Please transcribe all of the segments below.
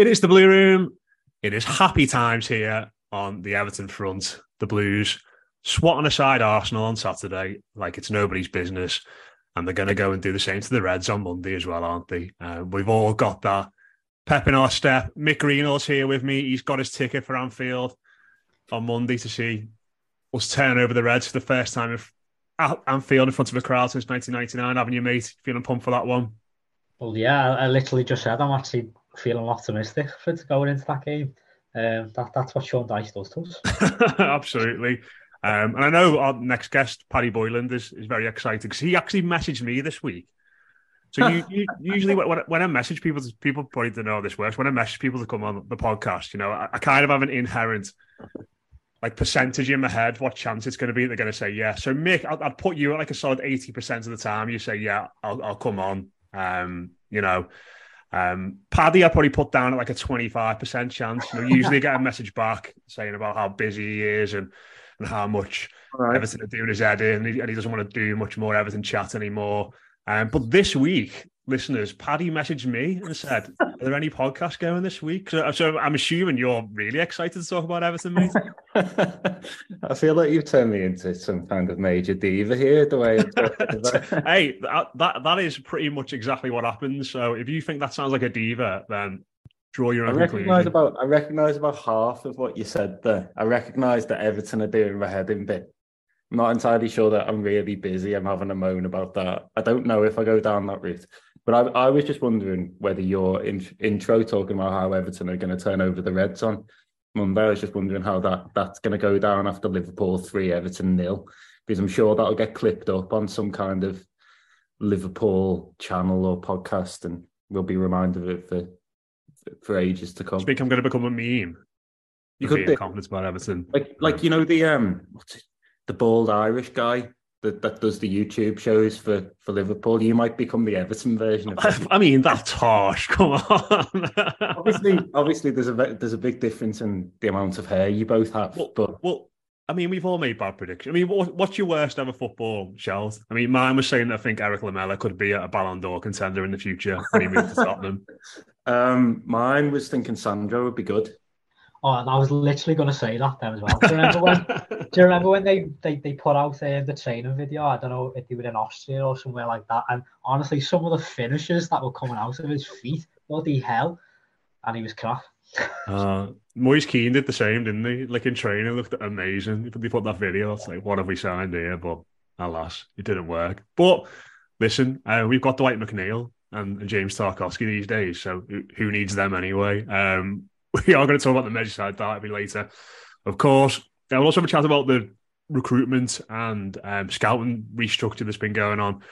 It is the Blue Room. It is happy times here on the Everton front. The Blues swatting aside Arsenal on Saturday like it's nobody's business. And they're going to go and do the same to the Reds on Monday as well, aren't they? Uh, we've all got that pep in our step. Mick Greenall's here with me. He's got his ticket for Anfield on Monday to see us turn over the Reds for the first time at Anfield in front of a crowd since 1999. Haven't you, mate? Feeling pumped for that one? Well, yeah, I literally just said I'm actually feeling optimistic for going into that game. Um, that, that's what Sean Dyche does to us. Absolutely. Um, and I know our next guest, Paddy Boyland, is, is very excited because he actually messaged me this week. So you, you usually when, when I message people, people probably don't know how this works. When I message people to come on the podcast, you know, I, I kind of have an inherent like percentage in my head what chance it's going to be they're going to say yeah. So Mick, I'll, I'll put you at like a solid eighty percent of the time. You say yeah, I'll, I'll come on. Um, you know, um, Paddy, I probably put down at like a 25% chance. You know, usually get a message back saying about how busy he is and, and how much right. to do doing his head and he, and he, doesn't want to do much more Everton chat anymore. Um, but this week, listeners, Paddy messaged me and said, "Are there any podcasts going this week?" So, so I'm assuming you're really excited to talk about Everton, mate. I feel like you've turned me into some kind of major diva here. The way, hey, that, that that is pretty much exactly what happens. So if you think that sounds like a diva, then draw your own I recognize about I recognize about half of what you said there. I recognize that Everton are doing my head in bit. I'm not entirely sure that I'm really busy. I'm having a moan about that. I don't know if I go down that route. But I, I was just wondering whether your in, intro talking about how Everton are going to turn over the Reds on Monday. I was just wondering how that that's going to go down after Liverpool three, Everton nil, because I'm sure that'll get clipped up on some kind of Liverpool channel or podcast, and we'll be reminded of it for for ages to come. I think I'm going to become a meme. You could be confident about Everton, like like you know the um the bald Irish guy that, that does the YouTube shows for, for Liverpool. You might become the Everton version of I mean, that's harsh. Come on. obviously, obviously, there's a there's a big difference in the amount of hair you both have. Well, but well, I mean, we've all made bad predictions. I mean, what, what's your worst ever football, Shells? I mean, mine was saying that I think Erik Lamela could be a Ballon d'Or contender in the future when he moves to Tottenham. Um, mine was thinking Sandro would be good. Oh, I was literally going to say that then as well. Do you remember when? do you remember when they they, they put out uh, the training video? I don't know if they were in Austria or somewhere like that. And honestly, some of the finishes that were coming out of his feet, bloody hell! And he was crap. uh, Moise Kean did the same, didn't he? Like in training, looked amazing. They put that video. It's like, what have we signed here? But alas, it didn't work. But listen, uh, we've got Dwight McNeil and, and James Tarkowski these days, so who needs them anyway? Um, we are going to talk about the Merseyside derby later, of course. We'll also have a chat about the recruitment and um, scouting restructure that's been going on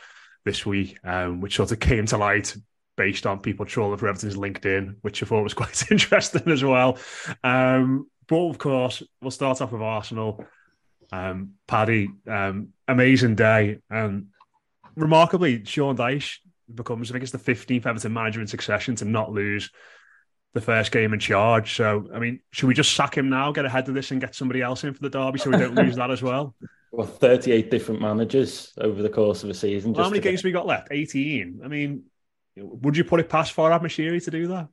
this week, um, which sort of came to light based on people trolling for Everton's LinkedIn, which I thought was quite interesting as well. Um, but of course, we'll start off with Arsenal. Um, Paddy, um, amazing day. And remarkably, Sean Dyche becomes, I think it's the 15th Everton manager in succession to not lose the first game in charge. So, I mean, should we just sack him now, get ahead of this, and get somebody else in for the derby so we don't lose that as well? Well, 38 different managers over the course of a season. Well, how many games get... we got left? 18. I mean, would you put it past Farhad Moshiri to do that?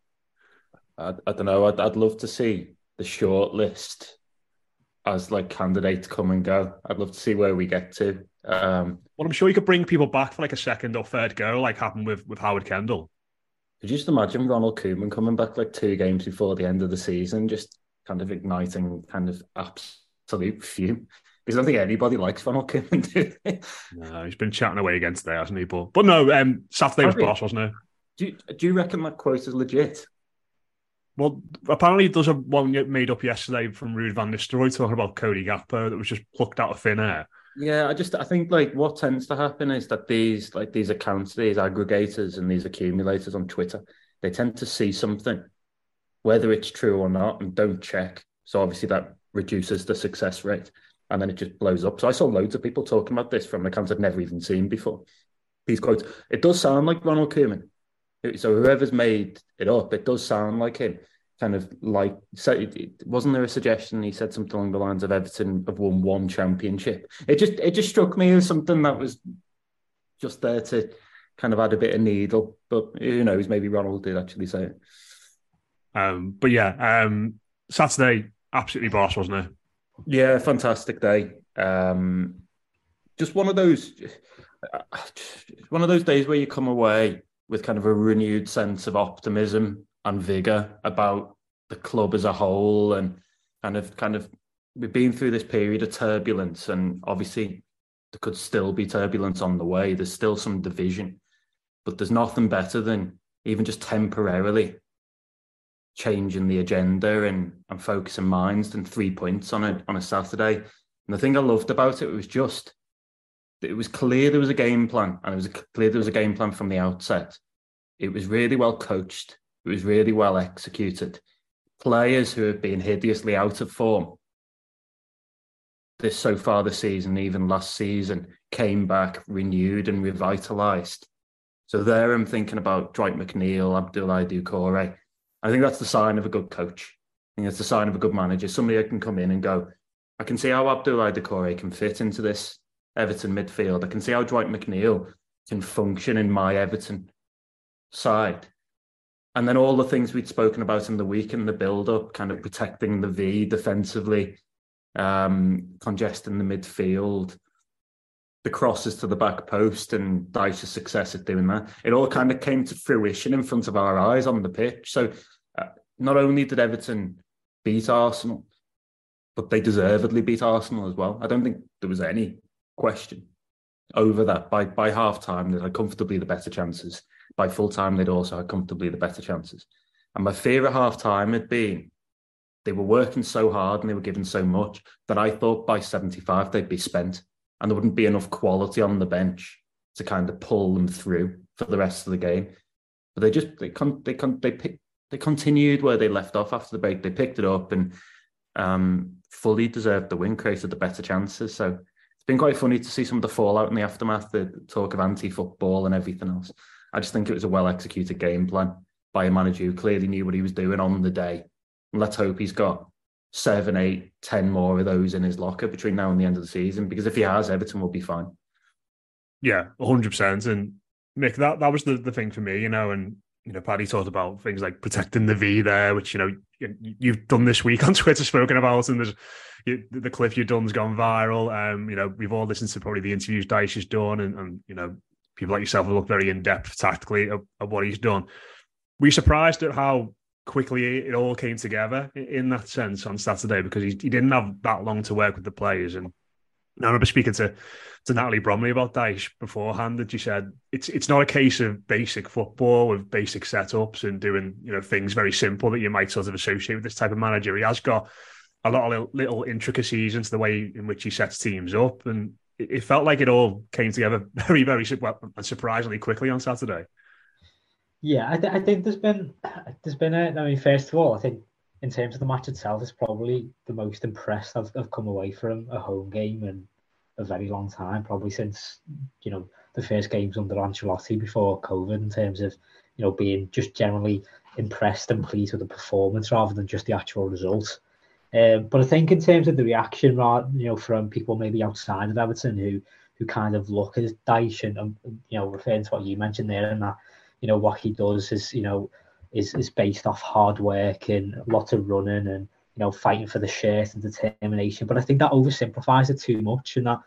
I, I don't know. I'd, I'd love to see the short list as like candidates come and go. I'd love to see where we get to. Um, well, I'm sure you could bring people back for like a second or third go, like happened with with Howard Kendall. Could you just imagine Ronald Koeman coming back like two games before the end of the season, just kind of igniting kind of absolute fume? Because I don't think anybody likes Ronald Koeman, do they? No, he's been chatting away against there, hasn't he? But, but no, um, Saturday was boss, wasn't it? Do you, do you reckon that quote is legit? Well, apparently there's a one made up yesterday from Ruud van Nistelrooy talking about Cody Gakpo that was just plucked out of thin air. Yeah, I just I think like what tends to happen is that these like these accounts, these aggregators and these accumulators on Twitter, they tend to see something, whether it's true or not, and don't check. So obviously that reduces the success rate, and then it just blows up. So I saw loads of people talking about this from accounts I've never even seen before. These quotes, it does sound like Ronald Koeman. So whoever's made it up, it does sound like him kind of like so wasn't there a suggestion he said something along the lines of Everton have won one championship? It just it just struck me as something that was just there to kind of add a bit of needle but who knows? Maybe Ronald did actually say it. Um but yeah um Saturday absolutely boss wasn't it? Yeah fantastic day. Um just one of those one of those days where you come away with kind of a renewed sense of optimism and vigor about the club as a whole and kind of kind of we've been through this period of turbulence and obviously there could still be turbulence on the way there's still some division but there's nothing better than even just temporarily changing the agenda and, and focusing minds than three points on a on a Saturday. And the thing I loved about it was just that it was clear there was a game plan and it was clear there was a game plan from the outset. It was really well coached. It was really well executed. Players who have been hideously out of form this so far this season, even last season, came back renewed and revitalized. So there I'm thinking about Dwight McNeil, Abdoulaye Doucouré. I think that's the sign of a good coach. I think it's the sign of a good manager. Somebody who can come in and go, I can see how Abdoulaye Doucouré can fit into this Everton midfield. I can see how Dwight McNeil can function in my Everton side. And then all the things we'd spoken about in the week and the build up, kind of protecting the V defensively, um, congesting the midfield, the crosses to the back post, and Dyche's success at doing that. It all kind of came to fruition in front of our eyes on the pitch. So uh, not only did Everton beat Arsenal, but they deservedly beat Arsenal as well. I don't think there was any question over that. By by half time, they had comfortably the better chances by full time, they'd also had comfortably the better chances. And my fear at half time had been they were working so hard and they were given so much that I thought by 75 they'd be spent and there wouldn't be enough quality on the bench to kind of pull them through for the rest of the game. But they just they con- they con- they pick, they continued where they left off after the break. They picked it up and um, fully deserved the win, created the better chances. So it's been quite funny to see some of the fallout in the aftermath, the talk of anti-football and everything else. I just think it was a well executed game plan by a manager who clearly knew what he was doing on the day. And let's hope he's got seven, eight, ten more of those in his locker between now and the end of the season. Because if he has, Everton will be fine. Yeah, hundred percent. And Mick, that that was the, the thing for me, you know, and you know, Paddy talked about things like protecting the V there, which you know you've done this week on Twitter, spoken about, and there's you, the clip you've done's gone viral. Um, you know, we've all listened to probably the interviews Dyche has done, and, and you know, people like yourself have looked very in depth tactically at, at, what he's done. Were you surprised at how quickly it all came together in that sense on Saturday because he, he didn't have that long to work with the players and. I remember speaking to, to Natalie Bromley about Dyche beforehand, that she said it's it's not a case of basic football with basic setups and doing you know things very simple that you might sort of associate with this type of manager. He has got a lot of little, little intricacies into the way in which he sets teams up, and it felt like it all came together very, very well, surprisingly quickly on Saturday. Yeah, I, th- I think there's been there's been a. I mean, first of all, I think in terms of the match itself, it's probably the most impressed I've, I've come away from a home game in a very long time, probably since you know the first games under Ancelotti before COVID, in terms of you know being just generally impressed and pleased with the performance rather than just the actual result. Um, but I think in terms of the reaction, you know, from people maybe outside of Everton who who kind of look at Dyche and, and you know, referring to what you mentioned there, and that you know what he does is you know is is based off hard work and lots of running and you know fighting for the shirt and determination. But I think that oversimplifies it too much, and that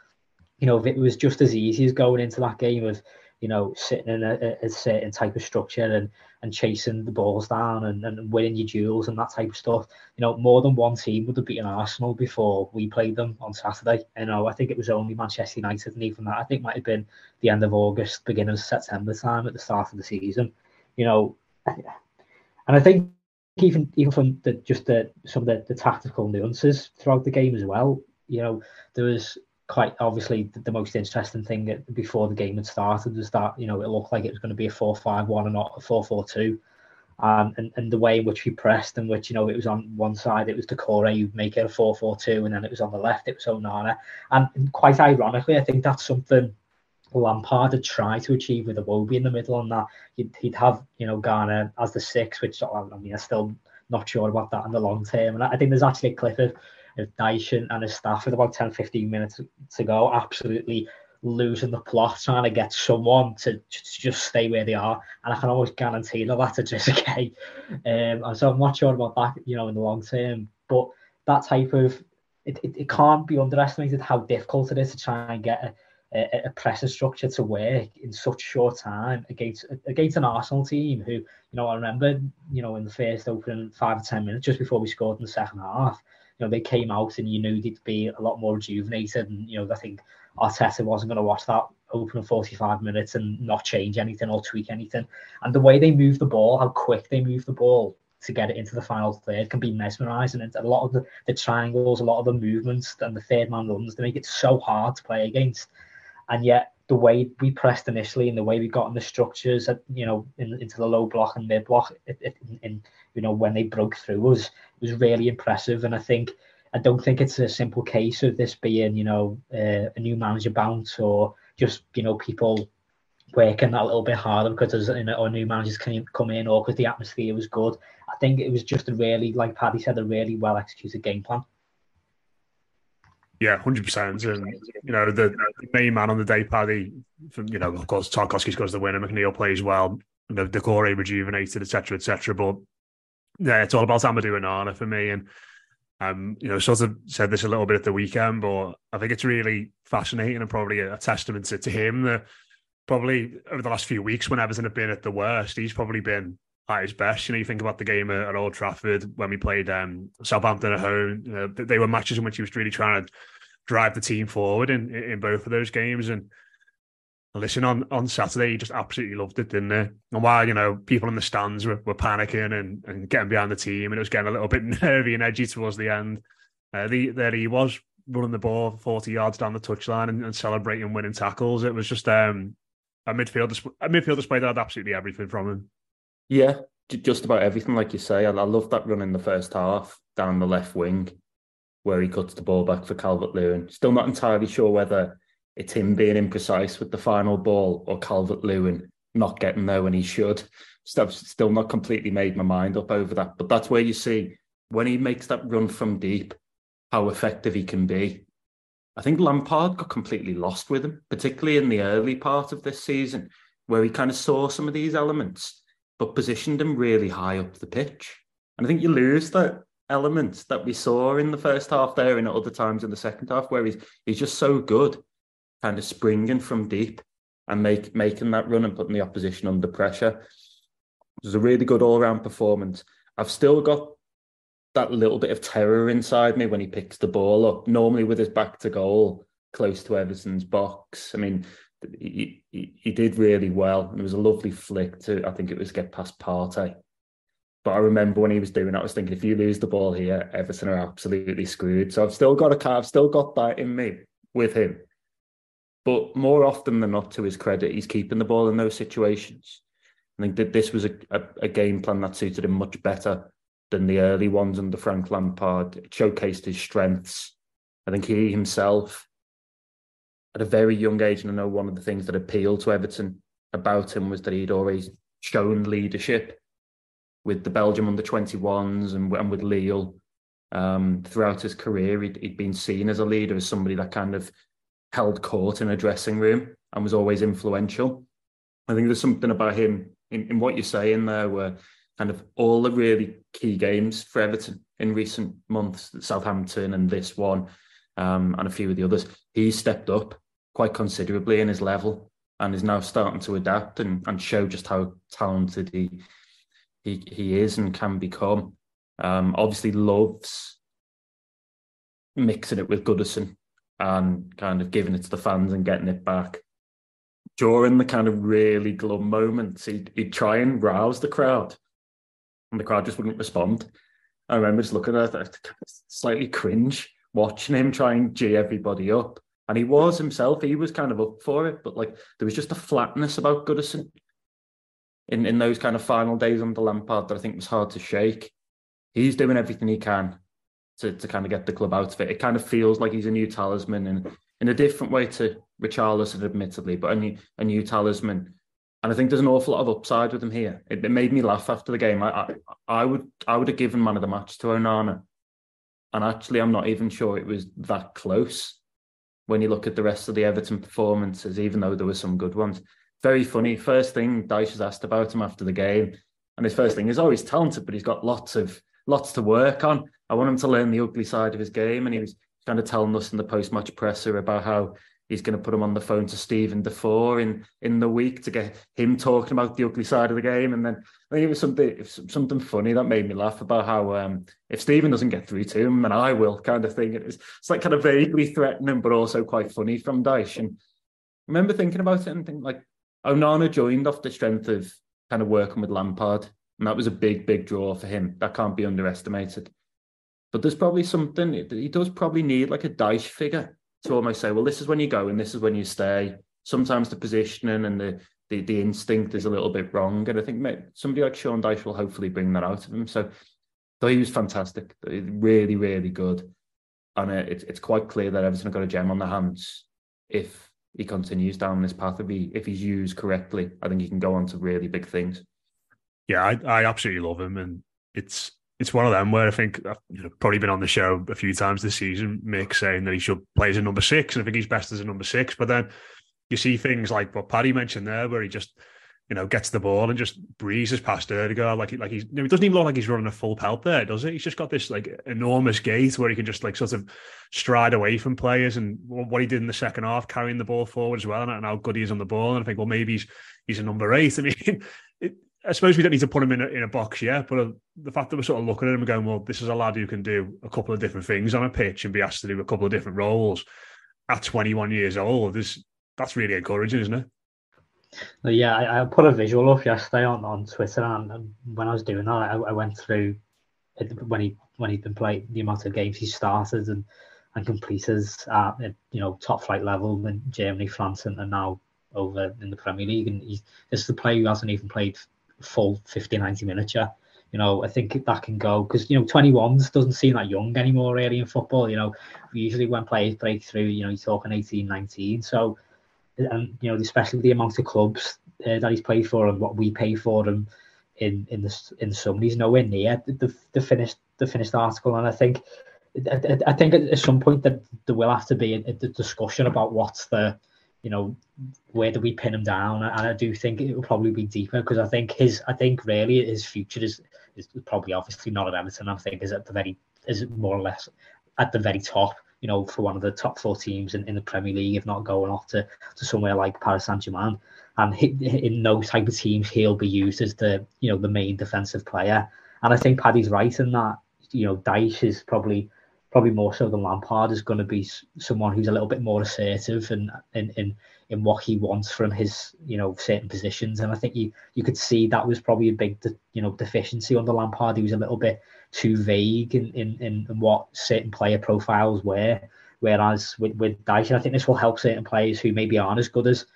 you know if it was just as easy as going into that game of you know, sitting in a, a, certain type of structure and and chasing the balls down and, and winning your duels and that type of stuff. You know, more than one team would have beaten Arsenal before we played them on Saturday. You know, I think it was only Manchester United, and even that I think might have been the end of August, beginning of September time at the start of the season. You know, and I think even even from the just the some of the, the tactical nuances throughout the game as well. You know, there was quite obviously the, most interesting thing before the game had started was that you know it looked like it was going to be a 4-5-1 and not a 4-4-2 um, and, and the way in which we pressed and which you know it was on one side it was Doucouré who'd make it a 4-4-2 and then it was on the left it was Onana. And quite ironically I think that's something Lampard had tried to achieve with Iwobi in the middle and that he'd, he'd have you know Garner as the six which I mean I'm still not sure about that in the long term. And I think there's actually a clip of of Dyson and his staff with about 10 15 minutes to go, absolutely losing the plot, trying to get someone to, to just stay where they are. And I can almost guarantee that that's a Jessica. Um, and so I'm not sure about that, you know, in the long term. But that type of it, it, it can't be underestimated how difficult it is to try and get a, a, a pressure structure to work in such short time against against an Arsenal team who, you know, I remember, you know, in the first opening five or ten minutes just before we scored in the second half, you know, they came out and you knew they'd be a lot more rejuvenated. And, you know, I think Arteta wasn't going to watch that open 45 minutes and not change anything or tweak anything. And the way they move the ball, how quick they move the ball to get it into the final third can be mesmerising. And a lot of the, the triangles, a lot of the movements and the third man runs, they make it so hard to play against. And yet, the way we pressed initially and the way we got in the structures, at, you know, in, into the low block and mid block, in, in, you know, when they broke through was was really impressive. And I think I don't think it's a simple case of this being, you know, uh, a new manager bounce or just you know people working that little bit harder because there's you know, or new managers can come in or because the atmosphere was good. I think it was just a really, like Paddy said, a really well executed game plan. Yeah, hundred percent. And you know, the, main man on the day, Paddy, from you know, of course, Tarkowski scores the winner, McNeil plays well, you know, Doucouré rejuvenated, etc., etc. But yeah, it's all about Amadou Onana for me. And um, you know, sort of said this a little bit at the weekend, but I think it's really fascinating and probably a, a testament to, to him that probably over the last few weeks when Everton have been at the worst, he's probably been at his best. You know, you think about the game at, at Old Trafford when we played um, Southampton at home. You know, they were matches in which he was really trying to drive the team forward in in both of those games. And listen, on on Saturday, he just absolutely loved it, didn't he? And while you know people in the stands were, were panicking and, and getting behind the team, and it was getting a little bit nervy and edgy towards the end, uh, the, there he was running the ball 40 yards down the touchline and, and celebrating winning tackles. It was just um, a midfield a midfield display that had absolutely everything from him. Yeah, just about everything, like you say. I, I love that run in the first half down the left wing where he cuts the ball back for Calvert Lewin. Still not entirely sure whether it's him being imprecise with the final ball or Calvert Lewin not getting there when he should. Still, still not completely made my mind up over that. But that's where you see when he makes that run from deep, how effective he can be. I think Lampard got completely lost with him, particularly in the early part of this season, where he kind of saw some of these elements, but positioned him really high up the pitch. And I think you lose that element that we saw in the first half there and at other times in the second half, where he's he's just so good kind of springing from deep and make, making that run and putting the opposition under pressure. It was a really good all round performance. I've still got that little bit of terror inside me when he picks the ball up, normally with his back to goal, close to Everton's box. I mean, he, he, did really well. It was a lovely flick to, I think it was get past Partey. But I remember when he was doing that, I was thinking, if you lose the ball here, Everton are absolutely screwed. So I've still got a I've still got that in me with him. But more often than not, to his credit, he's keeping the ball in those situations. I think that this was a, a, a game plan that suited him much better than the early ones under Frank Lampard. It showcased his strengths. I think he himself, at a very young age, and I know one of the things that appealed to Everton about him was that he'd always shown leadership with the Belgium under 21s and, and with Lille. Um, throughout his career, he'd, he'd been seen as a leader, as somebody that kind of held court in a dressing room and was always influential. I think there's something about him in, in what you're saying there, where kind of all the really key games for Everton in recent months, Southampton and this one, um, and a few of the others, he stepped up quite considerably in his level and is now starting to adapt and, and show just how talented he he he is and can become. Um, obviously loves mixing it with Goodison and kind of giving it to the fans and getting it back. During the kind of really glum moments, he'd, he'd try and rouse the crowd, and the crowd just wouldn't respond. I remember just looking at it, slightly cringe, watching him try and g everybody up. And he was himself, he was kind of up for it, but like there was just a flatness about Goodison in, in those kind of final days under Lampard that I think was hard to shake. He's doing everything he can to, to kind of get the club out of it. It kind of feels like he's a new talisman and in a different way to Richarlison, admittedly, but a new, a new talisman. And I think there's an awful lot of upside with him here. It, it made me laugh after the game. I, I, I would I would have given man of the match to Onana, and actually I'm not even sure it was that close. When you look at the rest of the Everton performances, even though there were some good ones, very funny. First thing Dyche was asked about him after the game, and his first thing is, "Oh, he's talented, but he's got lots of lots to work on. I want him to learn the ugly side of his game." And he was kind of telling us in the post-match presser about how he's going to put him on the phone to Steven Defour in in the week to get him talking about the ugly side of the game. And then I think it was something something funny that made me laugh about how um, if Steven doesn't get through to him, then I will kind of thing. It's it's like kind of vaguely threatening, but also quite funny from Dyche. And I remember thinking about it and thinking like Onana joined off the strength of kind of working with Lampard, and that was a big, big draw for him. That can't be underestimated. But there's probably something he does probably need like a Dyche figure to almost say, well, this is when you go and this is when you stay. Sometimes the positioning and the the, the instinct is a little bit wrong, and I think somebody like Sean Dyche will hopefully bring that out of him. So, though he was fantastic, really, really good, and it, it's quite clear that Everton have got a gem on their hands if he continues down this path, if he if he's used correctly, I think he can go on to really big things. Yeah, I, I absolutely love him, and it's it's one of them where I think I've you know, probably been on the show a few times this season, Mick saying that he should play as a number six, and I think he's best as a number six. But then you see things like what Paddy mentioned there, where he just you know, gets the ball and just breezes past Ødegaard like like he's. You know, he doesn't even look like he's running a full pelt there, does it? He's just got this like enormous gait where he can just like sort of stride away from players. And what he did in the second half, carrying the ball forward as well, and, how good he is on the ball. And I think, well, maybe he's he's a number eight. I mean, it, I suppose we don't need to put him in a, in a box yet, but uh, the fact that we're sort of looking at him and going, well, this is a lad who can do a couple of different things on a pitch and be asked to do a couple of different roles at 21 years old is that's really encouraging, isn't it? yeah, I, I, put a visual up yesterday on, on Twitter, and, when I was doing that, I, I went through when he when he'd been playing the amount of games he started and and completed at you know top flight level in Germany, France, and, and now over in the Premier League. And he's this is the player who hasn't even played full 50, 90 minutes yet. You know, I think that can go because you know 21s doesn't seem that young anymore really in football. You know, usually when players break through, you know, you're talking 18, 19. So and you know, especially the amount of clubs uh, that he's played for and what we pay for him in in the in the summer, he's nowhere near the, the finished the finished article. And I think I, I think at some point that there will have to be a, a discussion about what's the you know where do we pin him down and i do think it will probably be deeper because i think his i think really his future is is probably obviously not at everton i think is at the very is more or less at the very top you know, for one of the top four teams in, in the Premier League, if not going off to, to somewhere like Paris Saint Germain. And in those type of teams, he'll be used as the you know the main defensive player. And I think Paddy's right in that. You know, Dyche is probably probably more so than Lampard is going to be someone who's a little bit more assertive and in, in in what he wants from his you know certain positions. And I think you you could see that was probably a big you know deficiency under Lampard. He was a little bit too vague in, in, in, in what certain player profiles were. Whereas with, with Dyche, I think this will help certain players who maybe aren't as good as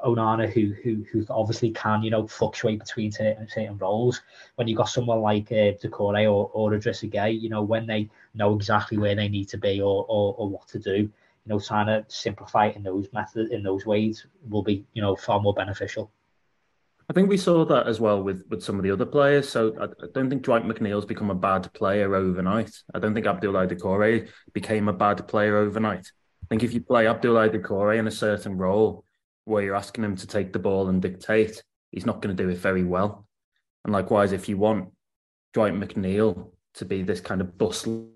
Onana, who who who obviously can, you know, fluctuate between certain, certain roles. When you've got someone like uh, Doucouré or, or Idrissa Gueye, you know, when they know exactly where they need to be or, or, or what to do, you know, trying to simplify in those methods, in those ways will be, you know, far more beneficial. I think we saw that as well with with some of the other players. So I, I don't think Dwight McNeil's become a bad player overnight. I don't think Abdoulaye Doucouré became a bad player overnight. I think if you play Abdoulaye Doucouré in a certain role where you're asking him to take the ball and dictate, he's not going to do it very well. And likewise, if you want Dwight McNeil to be this kind of bustling,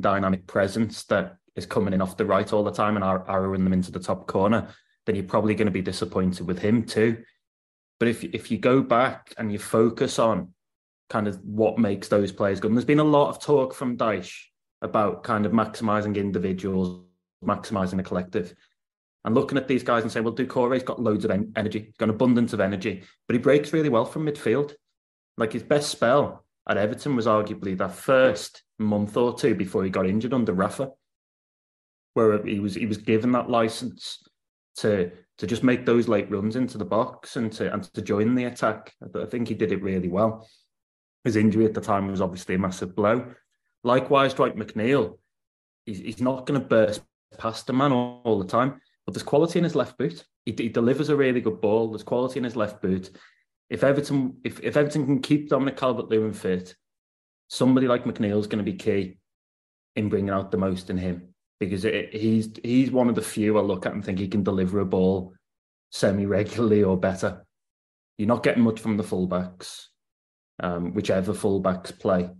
dynamic presence that is coming in off the right all the time and arrowing them into the top corner, then you're probably going to be disappointed with him too. But if if you go back and you focus on kind of what makes those players good, and there's been a lot of talk from Dyche about kind of maximizing individuals, maximizing the collective, and looking at these guys and saying, well, Doucouré's got loads of en- energy, he's got an abundance of energy, but he breaks really well from midfield. Like his best spell at Everton was arguably that first month or two before he got injured under Rafa, where he was he was given that license to to just make those late runs into the box and to and to join the attack. I think he did it really well. His injury at the time was obviously a massive blow. Likewise, Dwight McNeil, he's, he's not going to burst past a man all, all, the time, but there's quality in his left boot. He, he, delivers a really good ball. There's quality in his left boot. If Everton if, if Everton can keep Dominic Calvert-Lewin fit, somebody like McNeil is going to be key in bringing out the most in him because it, he's he's one of the few I look at and think he can deliver a ball semi regularly or better. You're not getting much from the fullbacks, um, whichever fullbacks play.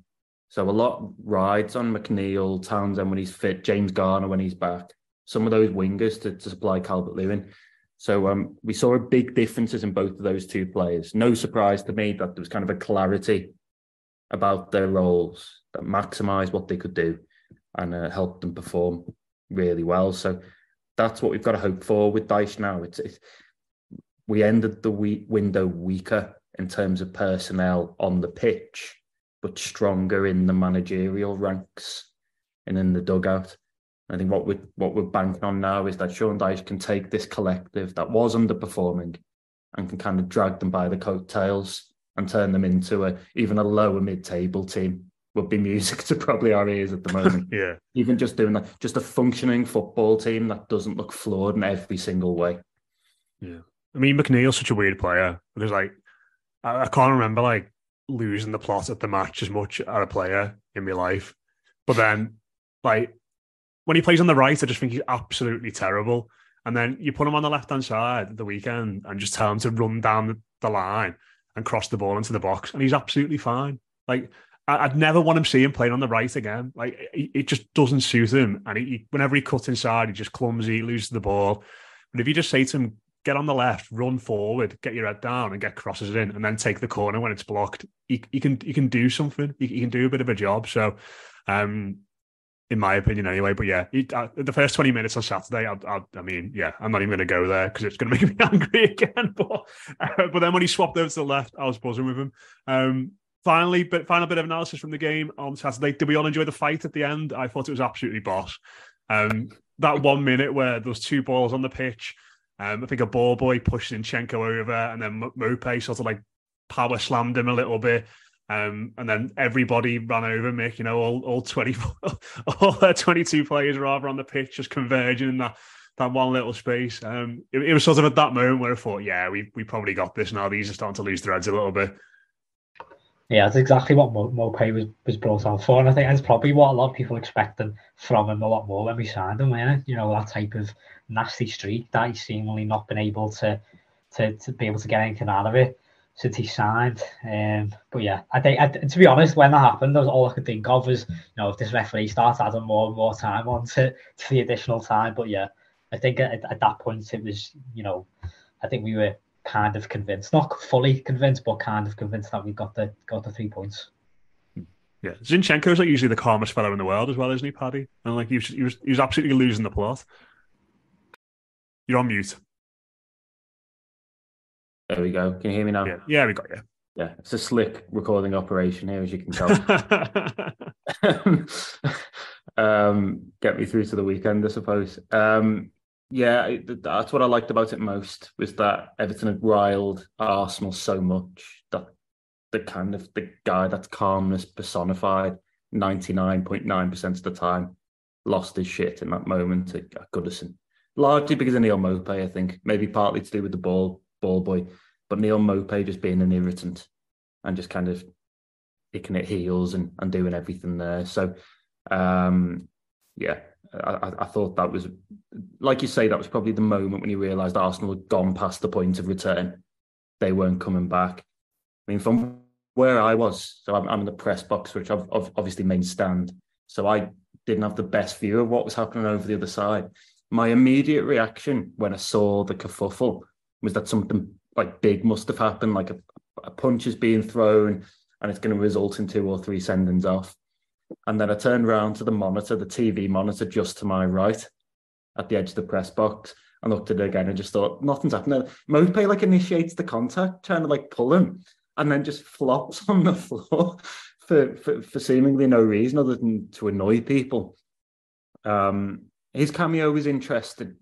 So a lot rides on McNeil, Townsend when he's fit, James Garner when he's back. Some of those wingers to, to supply Calvert Lewin. So um, we saw a big differences in both of those two players. No surprise to me that there was kind of a clarity about their roles that maximised what they could do and uh, help them perform really well. So that's what we've got to hope for with Dyche now. It's, it's we ended the week, window weaker in terms of personnel on the pitch, but stronger in the managerial ranks and in the dugout. I think what we what we're banking on now is that Sean Dyche can take this collective that was underperforming and can kind of drag them by the coattails and turn them into a even a lower mid-table team would be music to probably our ears at the moment. yeah. Even just doing that, just a functioning football team that doesn't look flawed in every single way. Yeah. I mean, McNeil's such a weird player because, like, I, I can't remember like losing the plot at the match as much as a player in my life. But then, like, when he plays on the right, I just think he's absolutely terrible. And then you put him on the left hand side the weekend and just tell him to run down the, line and cross the ball into the box, and he's absolutely fine. Like I'd never want him see him playing on the right again. Like it just doesn't suit him, and he, whenever he cuts inside, he just clumsy, loses the ball. But if you just say to him, "Get on the left, run forward, get your head down, and get crosses in, and then take the corner when it's blocked," he, he can he can do something. He, he, can do a bit of a job. So, um, in my opinion, anyway. But yeah, he, uh, the first twenty minutes on Saturday, I, I, I mean, yeah, I'm not even going to go there because it's going to make me angry again. But uh, but then when he swapped over to the left, I was buzzing with him. Um, finally, but final bit of analysis from the game on Saturday. Did we all enjoy the fight at the end? I thought it was absolutely boss. Um, that one minute where those two balls on the pitch. Um, I think a ball boy pushed Zinchenko over, and then Maupay sort of like power slammed him a little bit. Um, and then everybody ran over Mick, you know, all, all 20, all 22 players rather on the pitch, just converging in that, that one little space. Um, it, it, was sort of at that moment where I thought, yeah, we, we probably got this now. These are starting to lose their heads a little bit. Yeah, that's exactly what Mo- was, was brought on for. And I think that's probably what a lot of people expected from him a lot more when we signed him, man. You know, that type of nasty streak that he's seemingly not been able to, to, to be able to get anything out of it since he signed. Um, but yeah, I think I, to be honest, when that happened, that was all I could think of was you know if this referee starts adding more and more time on to, to the additional time. But yeah, I think at, at that point it was you know I think we were kind of convinced, not fully convinced, but kind of convinced that we got the got the three points. Yeah, Zinchenko is like usually the calmest fellow in the world as well, isn't he, Paddy? And like he was, he was, he was absolutely losing the plot. You're on mute. There we go. Can you hear me now? Yeah, yeah we got you. Yeah, it's a slick recording operation here, as you can tell. um, get me through to the weekend, I suppose. Um, yeah, that's what I liked about it most was that Everton had riled Arsenal so much that the kind of the guy that's calmness personified 99.9% of the time lost his shit in that moment at Goodison. Largely because of Neal Maupay, I think. Maybe partly to do with the ball ball boy. but Neal Maupay just being an irritant and just kind of picking at heels and, and doing everything there. So, um, yeah, I, I, thought that was, like you say, that was probably the moment when you realised Arsenal had gone past the point of return. They weren't coming back. I mean, from where I was, so I'm, I'm in the press box, which I've, I've obviously main stand. So I didn't have the best view of what was happening over the other side. My immediate reaction when I saw the kerfuffle was that something like big must have happened, like a, a punch is being thrown and it's going to result in two or three sendings off. And then I turned around to the monitor, the TV monitor just to my right at the edge of the press box and looked at it again and just thought, nothing's happening. Maupay like initiates the contact, trying to like pull him, and then just flops on the floor for, for, for seemingly no reason other than to annoy people. Um, his cameo was interesting.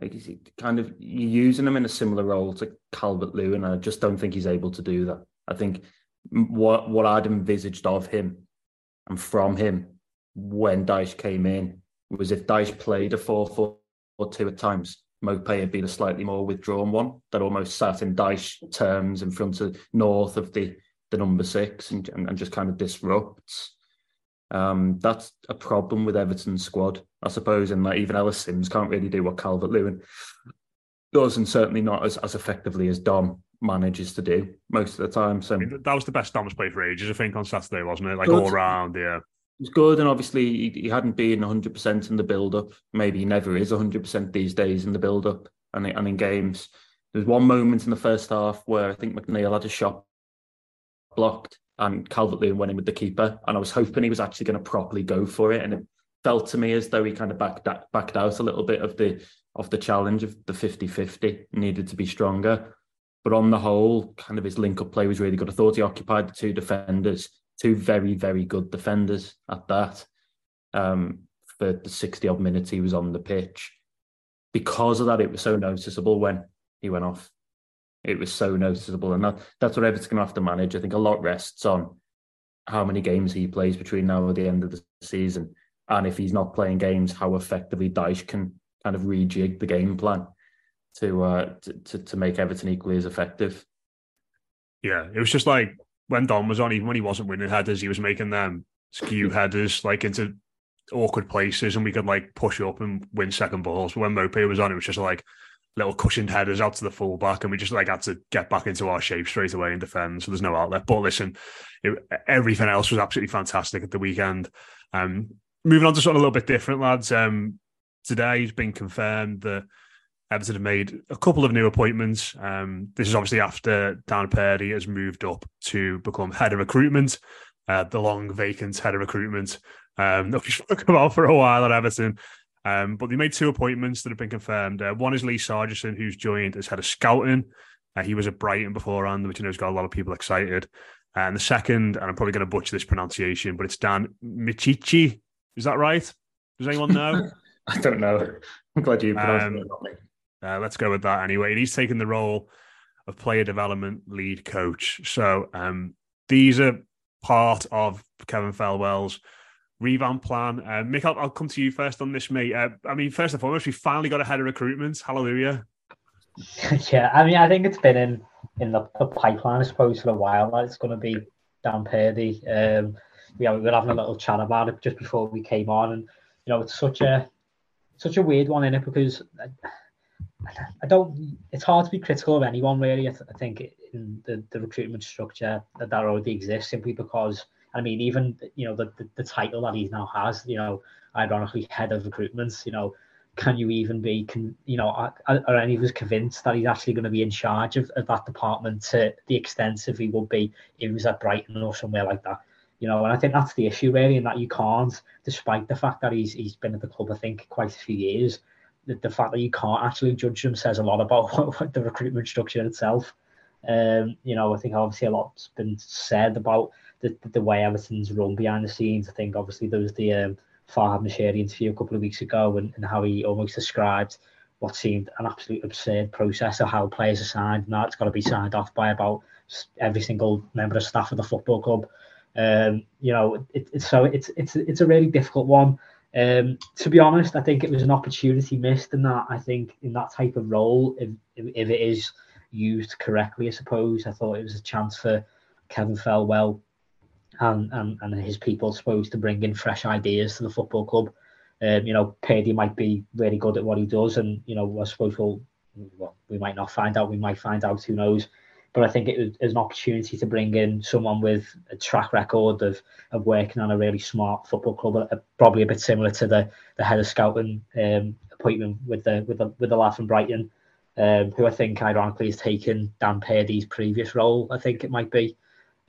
Like he's kind of using him in a similar role to Calvert Lewin. I just don't think he's able to do that. I think what what I'd envisaged of him and from him when Dyche came in was if Dyche played a 4 4 or 2 at times, Maupay had been a slightly more withdrawn one that almost sat in Dyche terms in front of north of the, the number six and, and, and just kind of disrupts. Um, that's a problem with Everton's squad, I suppose, and like even Ellis Sims can't really do what Calvert Lewin does, and certainly not as, as effectively as Dom manages to do most of the time. So I mean, that was the best Dom's played for ages, I think, on Saturday, wasn't it? Like good. all round, yeah. It was good, and obviously he, he hadn't been 100 percent in the build up. Maybe he never is 100 percent these days in the build up and and in games. There was one moment in the first half where I think McNeil had a shot blocked, and Calvert Lewin went in with the keeper, and I was hoping he was actually going to properly go for it, and it felt to me as though he kind of backed backed out a little bit of the of the challenge of the 50-50, needed to be stronger. But on the whole, kind of his link up play was really good. I thought he occupied the two defenders, two very, very good defenders at that. Um, for the 60 odd minutes he was on the pitch. Because of that, it was so noticeable when he went off. It was so noticeable. And that, that's what Everton's going to have to manage. I think a lot rests on how many games he plays between now and the end of the season. And if he's not playing games, how effectively Dyche can kind of rejig the game plan to uh to, to make Everton equally as effective. Yeah, it was just like when Dom was on, even when he wasn't winning headers, he was making them skew headers like into awkward places, and we could like push up and win second balls. But when Maupay was on, it was just like little cushioned headers out to the fullback, and we just like had to get back into our shape straight away and defend. So there's no outlet. But listen, it, everything else was absolutely fantastic at the weekend. Um, moving on to something a little bit different, lads. Um, today has been confirmed that Everton have made a couple of new appointments. Um, this is obviously after Dan Purdy has moved up to become head of recruitment, uh, the long vacant head of recruitment um, that we spoke about for a while at Everton. Um, but they made two appointments that have been confirmed. Uh, one is Lee Sargison, who's joined as head of scouting. Uh, he was at Brighton beforehand, which I know has got a lot of people excited. And the second, and I'm probably going to butcher this pronunciation, but it's Dan Micciche. Is that right? Does anyone know? I don't know. I'm glad you pronounced um, it, not me. Uh, let's go with that anyway. And he's taken the role of player development lead coach. So um, these are part of Kevin Thelwell's revamp plan. Uh, Mick, I'll, come to you first on this, mate. Uh, I mean, first and foremost, we finally got ahead of recruitment. Hallelujah. yeah, I mean, I think it's been in in the, the pipeline, I suppose, for a while. Like it's going to be Dan Purdy. Um, yeah, we were having a little chat about it just before we came on, and you know, it's such a such a weird one in it because I don't. It's hard to be critical of anyone really. I, th- I think in the, the recruitment structure that, that already exists, simply because I mean, even you know the, the, the title that he now has, you know, ironically head of recruitment. You know, can you even be, you know, are, are any of us convinced that he's actually going to be in charge of, of that department to the extent if he would be if he was at Brighton or somewhere like that? You know, and I think that's the issue really, in that you can't, despite the fact that he's he's been at the club, I think, quite a few years the, the fact that you can't actually judge them says a lot about what, what the recruitment structure itself. Um, you know, I think obviously a lot's been said about the, the way Everton's run behind the scenes. I think obviously there was the um, Farhad Moshiri interview a couple of weeks ago and, and how he almost described what seemed an absolute absurd process of how players are signed. Now it's got to be signed off by about every single member of staff of the football club. Um, you know, it, it's so it's it's it's a really difficult one. Um, to be honest, I think it was an opportunity missed in that. I think in that type of role, if, if, it is, used correctly, I suppose. I thought it was a chance for Kevin Thelwell and, and, and his people, supposed to bring in fresh ideas to the football club. Um, you know, Purdy might be really good at what he does, and you know, I suppose we'll, well, we might not find out. We might find out. Who knows? But I think it was an opportunity to bring in someone with a track record of of working on a really smart football club, uh, probably a bit similar to the the head of scouting um, appointment with the with the with the lad from Brighton, um, who I think ironically has taken Dan Purdy's previous role. I think it might be.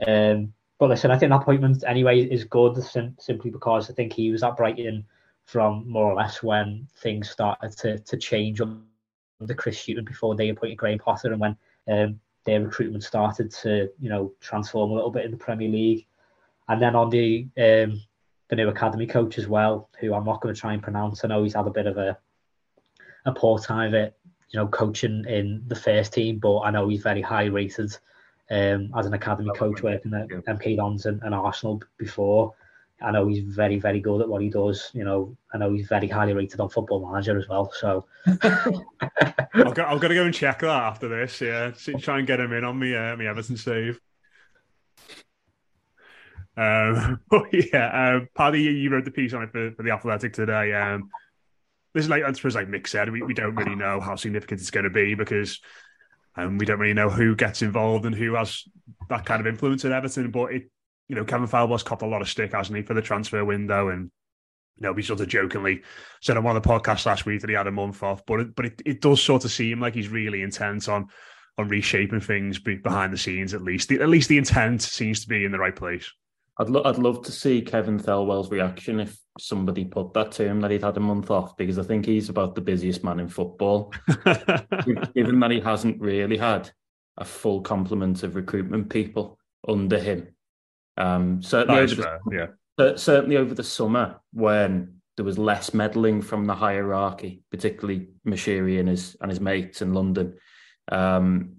Um, but listen, I think that appointment anyway is good sim- simply because I think he was at Brighton from more or less when things started to, to change under Chris Hughton before they appointed Graham Potter and when um, their recruitment started to you know transform a little bit in the Premier League. And then on the um, the new academy coach as well, who I'm not going to try and pronounce. I know he's had a bit of a a poor time of it, you know, coaching in the first team, but I know he's very high rated um, as an academy coach working at MK Dons and, and Arsenal before. I know he's very, very good at what he does. You know, I know he's very highly rated on Football Manager as well. So I've got, I've got to go and check that after this. Yeah, try and get him in on me, uh, me Everton save. Um, oh yeah, um, Paddy, you wrote the piece on it for, for the Athletic today. Um, this is like, I suppose, like Mick said, we, we don't really know how significant it's going to be because um, we don't really know who gets involved and who has that kind of influence at Everton. But it, you know, Kevin Thelwell's copped a lot of stick, hasn't he, for the transfer window? And you know, sort of jokingly said on one of the podcasts last week that he had a month off, but it, but it, it does sort of seem like he's really intent on on reshaping things behind the scenes. At least, the, at least the intent seems to be in the right place. I'd lo- I'd love to see Kevin Thelwell's reaction if somebody put that to him that he'd had a month off because I think he's about the busiest man in football. Given that he hasn't really had a full complement of recruitment people under him. Um, certainly, over the, yeah. certainly over the summer when there was less meddling from the hierarchy, particularly Moshiri and his and his mates in London. Um,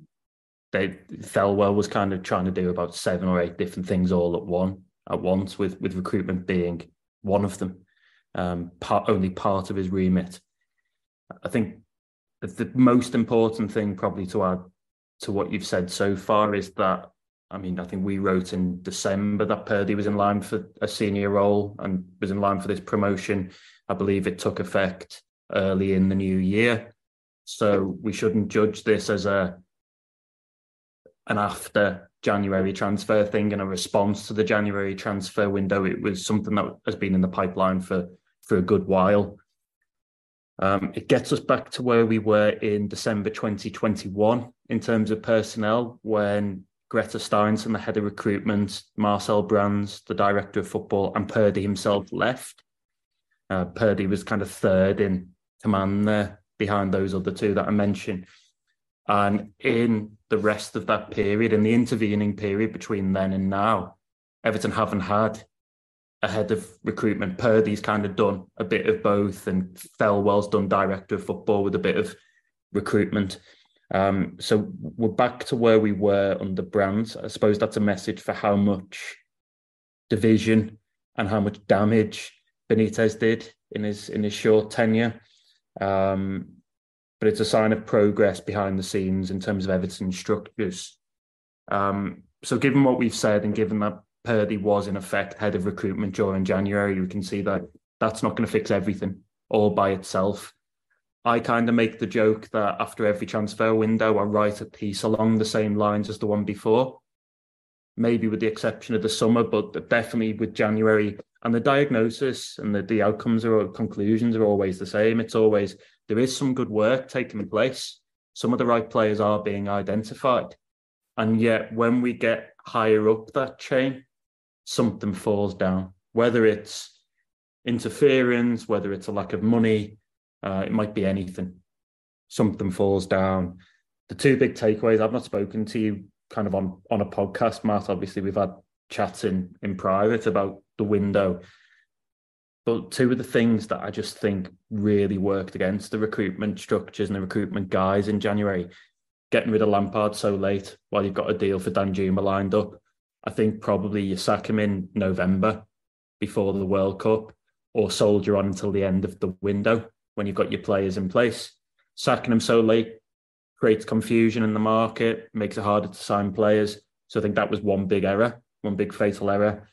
they Thelwell was kind of trying to do about seven or eight different things all at one at once, with with recruitment being one of them, um, part, only part of his remit. I think the most important thing, probably to add to what you've said so far, is that I mean, I think we wrote in December that Purdy was in line for a senior role and was in line for this promotion. I believe it took effect early in the new year. So we shouldn't judge this as a an after January transfer thing and a response to the January transfer window. It was something that has been in the pipeline for for a good while. Um, it gets us back to where we were in December 2021 in terms of personnel when Gretar Steinsson, the head of recruitment, Marcel Brands, the director of football, and Purdy himself left. Uh, Purdy was kind of third in command there behind those other two that I mentioned. And in the rest of that period, and the intervening period between then and now, Everton haven't had a head of recruitment. Purdy's kind of done a bit of both, and Thelwell's done director of football with a bit of recruitment. Um, so we're back to where we were under Brands. I suppose that's a message for how much division and how much damage Benitez did in his in his short tenure. Um, but it's a sign of progress behind the scenes in terms of Everton structures. Um, so, given what we've said, and given that Purdy was in effect head of recruitment during January, we can see that that's not going to fix everything all by itself. I kind of make the joke that after every transfer window, I write a piece along the same lines as the one before. Maybe with the exception of the summer, but definitely with January. And the diagnosis and the, the outcomes or conclusions are always the same. It's always there is some good work taking place. Some of the right players are being identified. And yet, when we get higher up that chain, something falls down, whether it's interference, whether it's a lack of money, uh, it might be anything. Something falls down. The two big takeaways I've not spoken to you kind of on, on a podcast, Matt. Obviously, we've had chats in, in private about the window but two of the things that I just think really worked against the recruitment structures and the recruitment guys in January, getting rid of Lampard so late while you've got a deal for Danjuma lined up. I think probably you sack him in November before the World Cup or soldier on until the end of the window when you've got your players in place. Sacking him so late creates confusion in the market, makes it harder to sign players. So I think that was one big error, one big fatal error.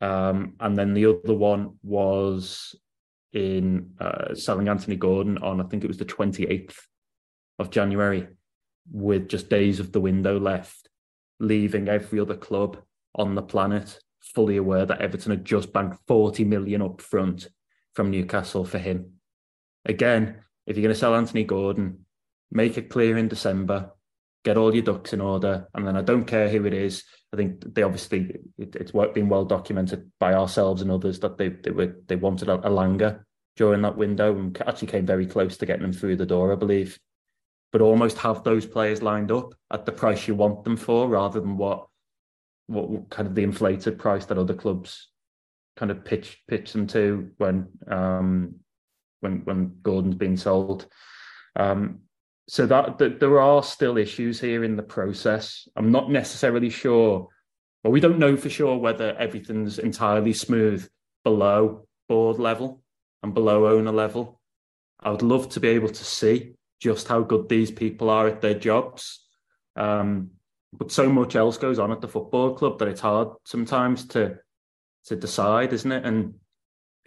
Um, and then the other one was in uh, selling Anthony Gordon on, I think it was the 28th of January, with just days of the window left, leaving every other club on the planet fully aware that Everton had just banked 40 million up front from Newcastle for him. Again, if you're going to sell Anthony Gordon, make it clear in December, get all your ducks in order, and then I don't care who it is. I think they obviously it, it's been well documented by ourselves and others that they they were they wanted Elanga during that window and actually came very close to getting them through the door, I believe. But almost have those players lined up at the price you want them for, rather than what what kind of the inflated price that other clubs kind of pitch pitch them to when um, when when Gordon's been sold. Um, so that, that there are still issues here in the process. I'm not necessarily sure, but we don't know for sure whether everything's entirely smooth below board level and below owner level. I would love to be able to see just how good these people are at their jobs. Um, but so much else goes on at the football club that it's hard sometimes to to decide, isn't it? And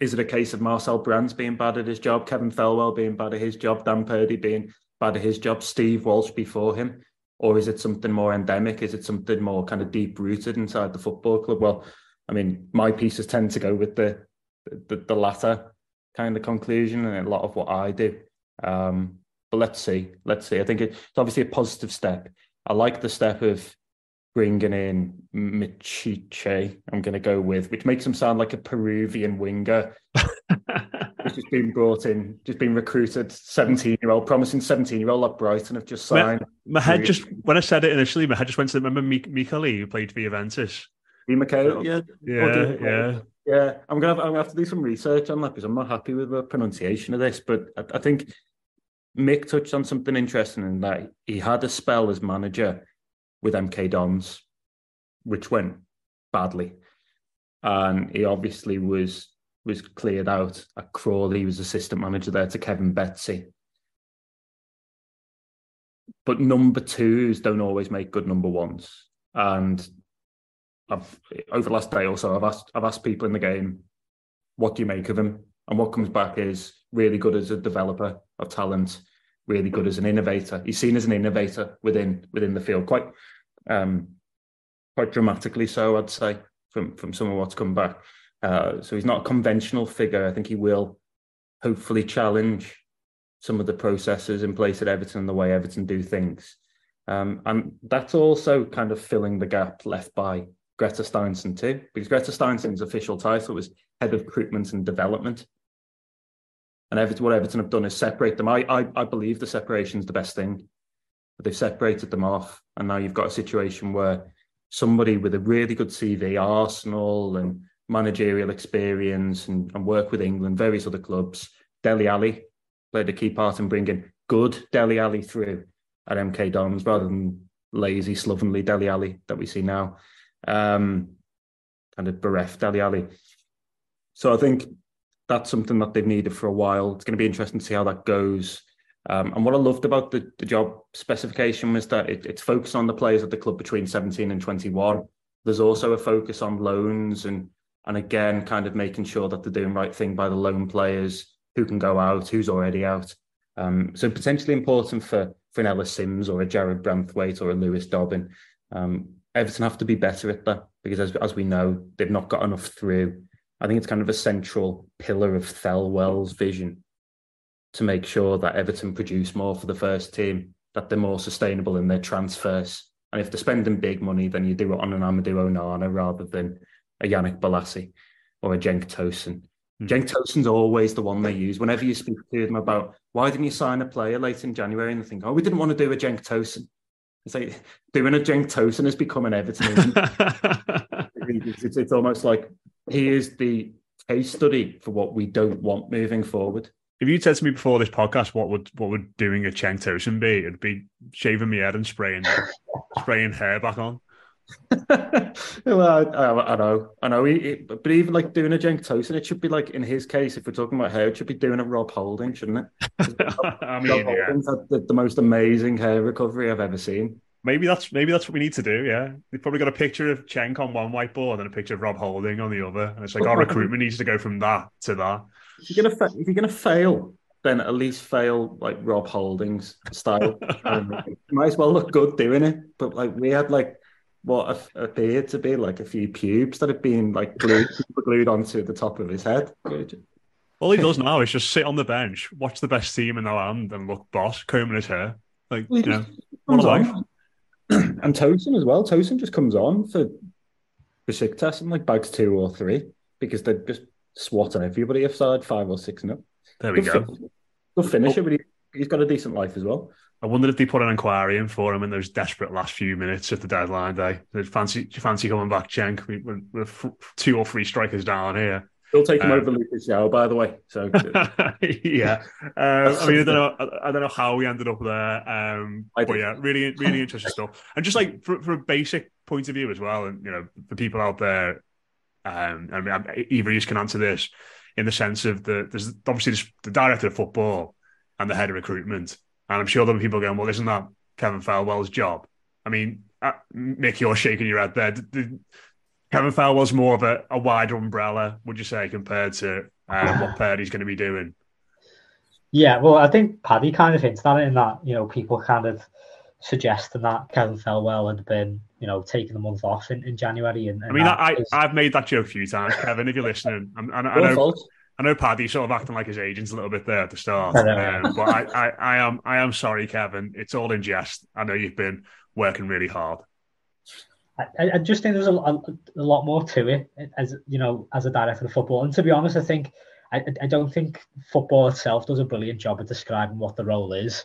is it a case of Marcel Brands being bad at his job, Kevin Thelwell being bad at his job, Dan Purdy being bad at his job, Steve Walsh before him? Or is it something more endemic? Is it something more kind of deep rooted inside the football club? Well, I mean, my pieces tend to go with the the, the latter kind of conclusion and a lot of what I do. Um, but let's see, let's see. I think it's obviously a positive step. I like the step of bringing in Micciche, I'm going to go with, which makes him sound like a Peruvian winger. He's just been brought in, just been recruited, 17 year old, promising 17 year old like Brighton have just signed. My, my head just, when I said it initially, my head just went to remember Micheli who played for Juventus. Di Michele, yeah. Yeah, oh, yeah. Yeah, I'm gonna, have, I'm gonna have to do some research on that because I'm not happy with the pronunciation of this. But I, I think Mick touched on something interesting in that he had a spell as manager with MK Dons, which went badly. And he obviously was was cleared out at Crawley. He was assistant manager there to Kevin Betsy. But number twos don't always make good number ones. And I've, over the last day or so, I've asked I've asked people in the game, what do you make of him? And what comes back is really good as a developer of talent, really good as an innovator. He's seen as an innovator within within the field, quite um, quite dramatically so, I'd say, from from some of what's come back. Uh, so he's not a conventional figure. I think he will hopefully challenge some of the processes in place at Everton and the way Everton do things. Um, and that's also kind of filling the gap left by Gretar Steinsson too, because Gretar Steinsson's official title was head of recruitment and development. And Everton, what Everton have done is separate them. I, I, I believe the separation is the best thing. But they've separated them off. And now you've got a situation where somebody with a really good CV, Arsenal and managerial experience and, and work with England, various other clubs, Dele Ali played a key part in bringing good Dele Ali through at MK Dons rather than lazy, slovenly Dele Ali that we see now. Um, kind of bereft Dele Ali. So I think that's something that they've needed for a while. It's going to be interesting to see how that goes. Um, and what I loved about the, the job specification was that it, it's focused on the players at the club between 17 and 21. There's also a focus on loans and and again, kind of making sure that they're doing the right thing by the lone players who can go out, who's already out. Um, so potentially important for for an Ellis Sims or a Jared Branthwaite or a Lewis Dobbin. Um, Everton have to be better at that because, as, as we know, they've not got enough through I think it's kind of a central pillar of Thelwell's vision to make sure that Everton produce more for the first team, that they're more sustainable in their transfers. And if they're spending big money, then you do it on an Amadou Onana rather than a Yannick Bolasie or a Cenk Tosun. Mm. Cenk Tosun's always the one they use. Whenever you speak to them about why didn't you sign a player late in January and they think, oh, we didn't want to do a Cenk Tosun. It's like doing a Cenk Tosun has become an Everton. it's, it's, it's almost like he is the case study for what we don't want moving forward. If you said to me before this podcast, what would what would doing a Cenk Tosun be? It'd be shaving my head and spraying spraying hair back on. well, I, I, know, I know. He, but even like doing a Cenk Tosun, it should be like in his case, if we're talking about hair, it should be doing a Rob Holding, shouldn't it? I mean, Rob yeah. had the, the, most amazing hair recovery I've ever seen. Maybe that's maybe that's what we need to do. Yeah, we've probably got a picture of Cenk on one whiteboard and a picture of Rob Holding on the other, and it's like our recruitment needs to go from that to that. If you're gonna fa- if you're gonna fail, then at least fail like Rob Holdings style. Um, might as well look good doing it. But like we had like what appeared to be like a few pubes that had been like glued, glued onto the top of his head. All he does now is just sit on the bench, watch the best team in the land, and look boss combing his hair. Like well, you know, what a life. and Tosun as well. Tosun just comes on for Besiktas and like bags two or three because they're just swatting everybody offside five or six no. There we good go. good finisher, oh. but he, he's got a decent life as well. I wondered if they put an inquiry in for him in those desperate last few minutes at the deadline day. Did fancy, fancy coming back, Cenk? We, we're, we're, two or three strikers down here. He'll take him um, over Lucas João, by the way. So yeah, um, I mean, I don't know, I, I, don't know how we ended up there, um, but yeah, really, really interesting stuff. And just like for, for a basic point of view as well, and you know, for people out there, um, I mean, either of you can answer this in the sense of the there's obviously the director of football and the head of recruitment and I'm sure there'll be people going, well, isn't that Kevin Thelwell's job? I mean, uh, Mick, you're shaking your head there. Kevin Thelwell's more of a, a, wider umbrella, would you say, compared to uh, what Purdy's going to be doing? Yeah, well, I think Paddy kind of hinted at it in that, you know, people kind of suggesting that Kevin Thelwell had been, you know, taking a month off in, in January. And, and I mean, I, is... I've made that joke a few times, Kevin, if you're listening. I, I, I know, I know Paddy sort of acting like his agents a little bit there at the start, um, but I, I, I, am I am sorry, Kevin. It's all in jest. I know you've been working really hard. I, I just think there's a, a, a, lot more to it as you know as a director of football. And to be honest, I think I, I don't think football itself does a brilliant job of describing what the role is.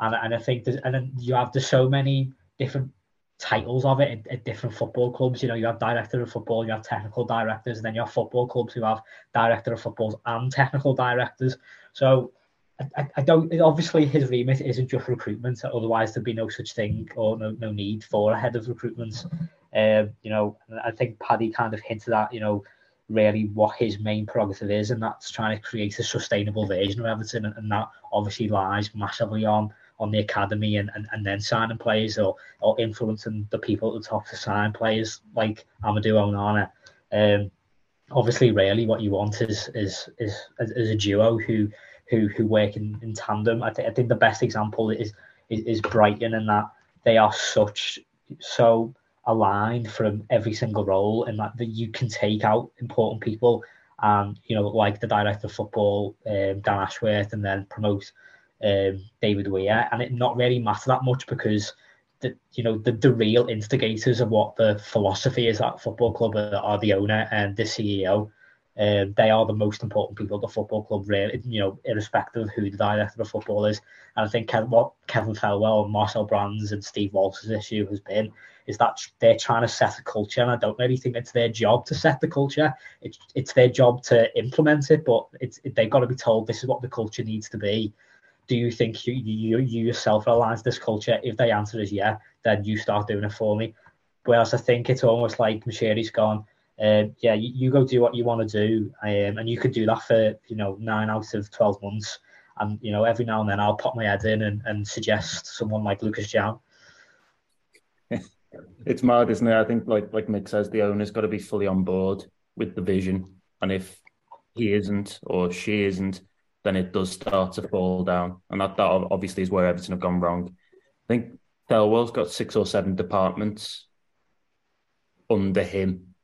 And, and I think there's, and then you have there's so many different titles of it at, at, different football clubs. You know, you have director of football, you have technical directors, and then you have football clubs who have director of footballs and technical directors. So I, I don't. Obviously, his remit isn't just recruitment. Otherwise, there'd be no such thing or no, no need for a head of recruitment. Um, you know, I think Paddy kind of hinted at you know really what his main prerogative is, and that's trying to create a sustainable version of Everton, and, and that obviously lies massively on on the academy and, and, and then signing players or, or influencing the people at the top to sign players like Amadou Onana. Um, obviously, really, what you want is is is, is a duo who who who work in, in tandem. I, th- I think the best example is, is is Brighton in that they are such so aligned from every single role and that, that you can take out important people and you know like the director of football um, Dan Ashworth and then promote um, David Weir, and it not really matter that much because the you know the, the real instigators of what the philosophy is at football club are, are the owner and the CEO. Um, they are the most important people at the football club, really, you know, irrespective of who the director of football is. And I think what Kevin Thelwell and Marcel Brands and Steve Walsh's issue has been is that they're trying to set a culture, and I don't really think it's their job to set the culture. It's it's their job to implement it, but it's they've got to be told this is what the culture needs to be do you think you, you, you yourself realize this culture? If the answer is yeah, then you start doing it for me. Whereas I think it's almost like Moshiri's gone, uh, yeah, you, you, go do what you want to do, um, and you could do that for you know nine out of twelve months. And you know every now and then I'll pop my head in and, and suggest someone like Lucas João. it's mad, isn't it? I think like like Mick says, the owner's got to be fully on board with the vision, and if he isn't or she isn't, then it does start to fall down. And that, that obviously is where Everton have gone wrong. I think Thelwell's got six or seven departments under him.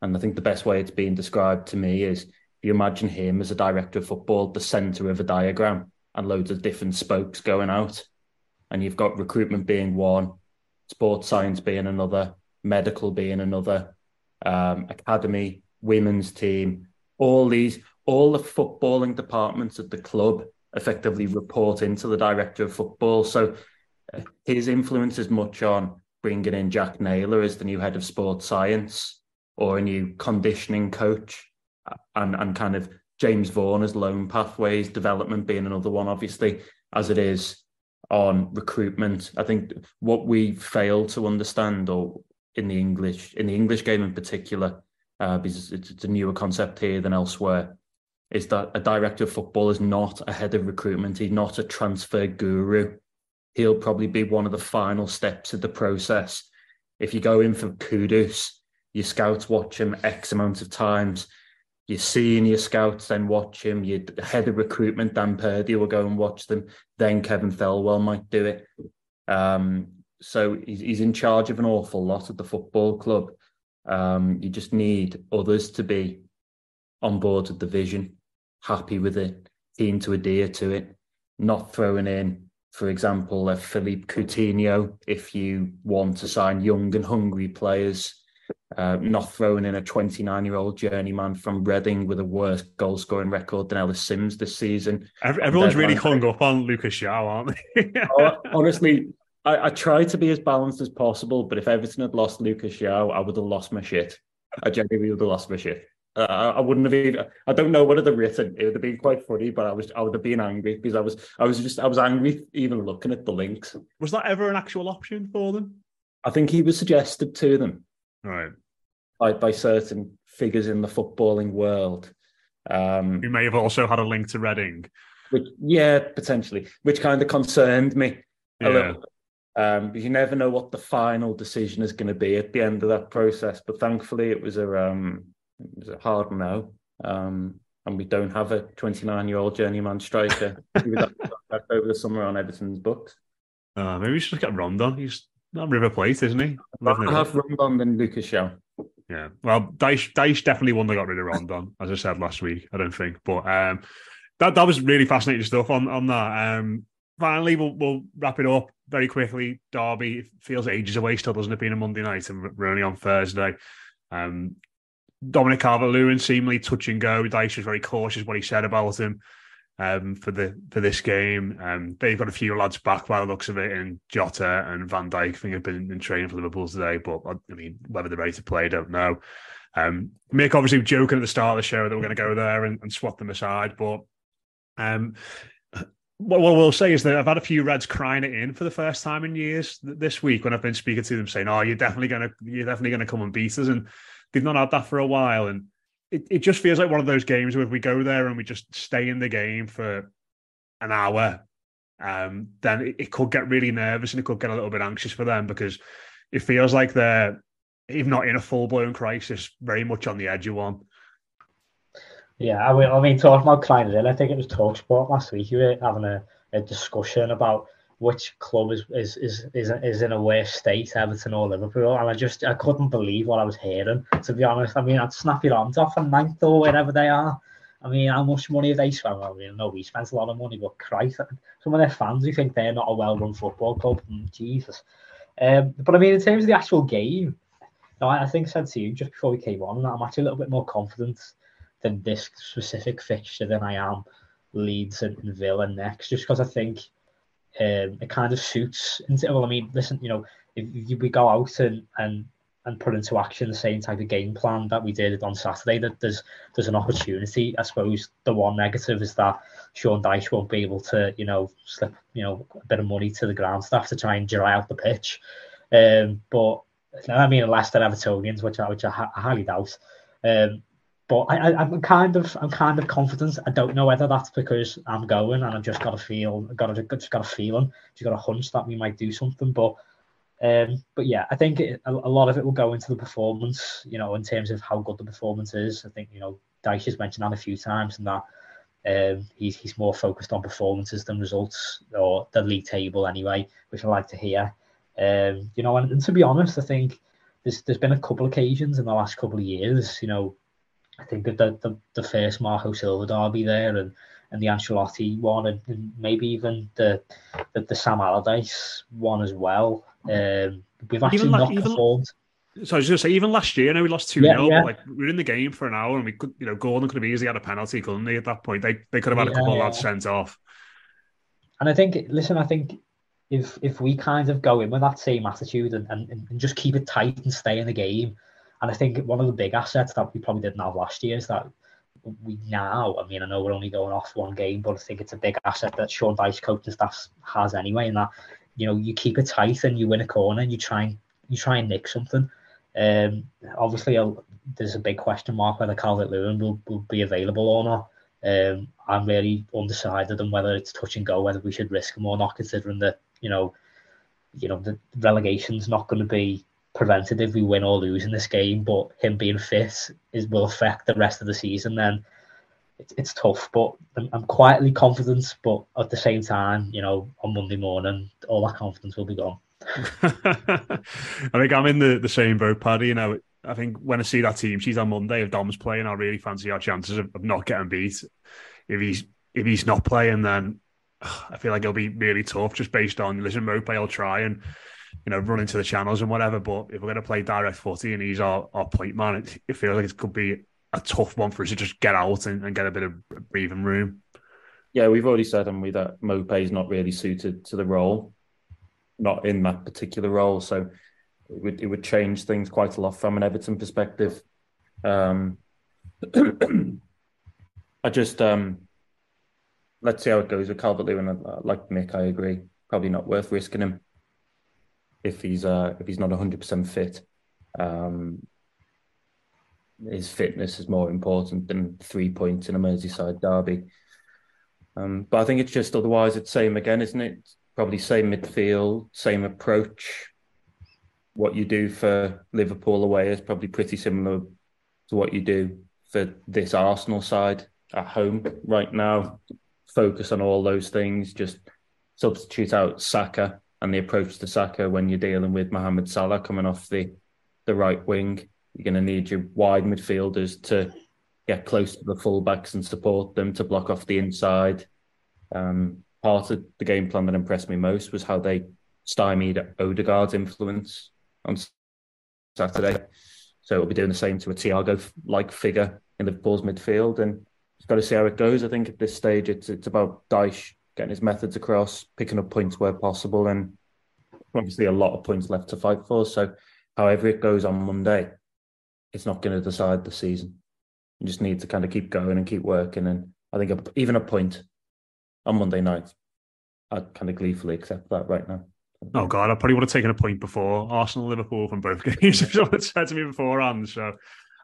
And I think the best way it's being described to me is you imagine him as a director of football, the centre of a diagram, and loads of different spokes going out. And you've got recruitment being one, sports science being another, medical being another, um, academy, women's team, all these all the footballing departments at the club effectively report into the director of football. So uh, his influence is much on bringing in Jack Naylor as the new head of sports science or a new conditioning coach uh, and, and kind of James Vaughan as loan pathways, development being another one, obviously, as it is on recruitment. I think what we fail to understand or in the English in the English game in particular, uh, because it's, it's a newer concept here than elsewhere, is that a director of football is not a head of recruitment. He's not a transfer guru. He'll probably be one of the final steps of the process. If you go in for Kudus, your scouts watch him X amount of times. Your scouts then watch him. Your head of recruitment, Dan Purdy, will go and watch them. Then Kevin Thelwell might do it. Um, so he's, he's in charge of an awful lot at the football club. Um, you just need others to be on board with the vision, happy with it, keen to adhere to it, not throwing in, for example, a Philippe Coutinho if you want to sign young and hungry players. Uh, not throwing in a 29 year old journeyman from Reading with a worse goal scoring record than Ellis Sims this season. Everyone's really hung up on Lucas João, aren't they? Honestly, I, I try to be as balanced as possible, but if Everton had lost Lucas João, I would have lost my shit. I genuinely would have lost my shit. Uh, I wouldn't have even. I don't know what I'd have written. It would have been quite funny, but I was. I would have been angry because I was. I was just. I was angry even looking at the links. Was that ever an actual option for them? I think he was suggested to them, right, by by certain figures in the footballing world. Um, Who may have also had a link to Reading. Which, yeah, potentially, which kind of concerned me yeah. a little um, because you never know what the final decision is going to be at the end of that process. But thankfully, it was a um, it was a hard no, um, and we don't have a 29 year old journeyman striker over the summer on Everton's books. Uh, maybe we should get Rondon. He's not River Plate, isn't he? I have Rondon than Lucas João. Yeah, well, Dyche, Dyche definitely wouldn't have got rid of Rondon, as I said last week. I don't think, but um, that that was really fascinating stuff on on that. Um, finally, we'll, we'll wrap it up very quickly. Derby feels ages away still, doesn't it? Being a Monday night and we're only on Thursday. Um, Dominic Calvert-Lewin seemingly touch and go. Dyche was very cautious what he said about him um, for the for this game. Um, they've got a few lads back by the looks of it, and Jota and Van Dijk. I think have been in training for Liverpool today, but I mean whether they're ready to play, I don't know. Um, Mick obviously joking at the start of the show that we're going to go there and, and swap them aside, but um, what, what we'll say is that I've had a few Reds crying it in for the first time in years this week when I've been speaking to them saying, "Oh, you're definitely gonna, you're definitely gonna come and beat us," and they've not had that for a while, and it, it just feels like one of those games where if we go there and we just stay in the game for an hour, um, then it, it could get really nervous and it could get a little bit anxious for them because it feels like they're, if not in a full blown crisis, very much on the edge of one. Yeah, I mean, talking about Klein I think it was Talksport last week. You were having a, a discussion about which club is, is is is is in a worse state, Everton or Liverpool, and I just I couldn't believe what I was hearing. To be honest, I mean, I'd snap your arms off on ninth or wherever they are. I mean, how much money have they spent? I mean, no, we spent a lot of money, but Christ, some of their fans who think they're not a well-run football club. Mm, Jesus. Um, but I mean, in terms of the actual game, no, I, I think I said to you just before we came on, that I'm actually a little bit more confident than this specific fixture than I am Leeds and, and Villa next, just because I think um, it kind of suits. Well, I mean, listen, you know, if, if we go out and, and and put into action the same type of game plan that we did on Saturday, that there's there's an opportunity. I suppose the one negative is that Sean Dyche won't be able to, you know, slip, you know, a bit of money to the ground staff to try and dry out the pitch. Um, but I mean, unless they're Evertonians, which I, which I, I highly doubt. Um, but I, I, am kind of I'm kind of confident. I don't know whether that's because I'm going and I've just got a feel, got a, just got a feeling, just got a hunch that we might do something. But um, but yeah, I think it, a, a, lot of it will go into the performance. You know, in terms of how good the performance is. I think you know Dyche has mentioned that a few times, and that um, he's he's more focused on performances than results or the league table anyway, which I like to hear. Um, you know, and, and to be honest, I think there's there's been a couple of occasions in the last couple of years, you know, I think that the the, the first Marco Silva derby there and and the Ancelotti one and, and maybe even the, the, the Sam Allardyce one as well. Um, we've actually even, not even, performed. So I was going to say, even last year, I know we lost 2 0, yeah, yeah. but like we were in the game for an hour and we could, you know, Gordon could have easily had a penalty, couldn't they, at that point? They they could have had yeah, a couple of lads sent off. And I think, listen, I think if if we kind of go in with that same attitude and, and, and just keep it tight and stay in the game, and I think one of the big assets that we probably didn't have last year is that we now, I mean, I know we're only going off one game, but I think it's a big asset that Sean Dyche coaching staff has anyway, and that you know you keep it tight and you win a corner and you try and you try and nick something. Um, obviously, uh, there's a big question mark whether Calvert Lewin will, will be available or not. Um, I'm really undecided on whether it's touch and go, whether we should risk him or not, considering that you know, you know, the relegation's not going to be prevented if we win or lose in this game, but him being fit is will affect the rest of the season. Then it's, it's tough, but I'm, I'm quietly confident. But at the same time, you know, on Monday morning, all that confidence will be gone. I think I'm in the, the same boat, Paddy. You know, I think when I see that team, she's on Monday. If Dom's playing, I really fancy our chances of, of not getting beat. If he's if he's not playing, then I feel like it'll be really tough just based on listen, Maupay will try and you know run into the channels and whatever. But if we're going to play direct footy and he's our, our point man, it, it feels like it could be a tough one for us to just get out and, and get a bit of breathing room. Yeah, we've already said, haven't we, that Maupay is not really suited to the role, not in that particular role. So it would it would change things quite a lot from an Everton perspective. Um, I just um, let's see how it goes with Calvert Lewin. Like Mick, I agree. Probably not worth risking him if he's uh, if he's not hundred percent fit. Um, his fitness is more important than three points in a Merseyside derby. Um, but I think it's just otherwise it's same again, isn't it? Probably same midfield, same approach. What you do for Liverpool away is probably pretty similar to what you do for this Arsenal side at home right now. Focus on all those things. Just substitute out Saka and the approach to Saka when you're dealing with Mohamed Salah coming off the the right wing you're going to need your wide midfielders to get close to the fullbacks and support them to block off the inside. Um, part of the game plan that impressed me most was how they stymied Odegaard's influence on Saturday. So we'll be doing the same to a Thiago-like figure in Liverpool's midfield, and it's got to see how it goes. I think at this stage, it's it's about Dyche getting his methods across, picking up points where possible, and obviously a lot of points left to fight for. So, however it goes on Monday, it's not going to decide the season. You just need to kind of keep going and keep working. And I think a, even a point on Monday night, I'd kind of gleefully accept that right now. Oh God, I probably would have taken a point before Arsenal, Liverpool from both games if someone had said to me beforehand. So,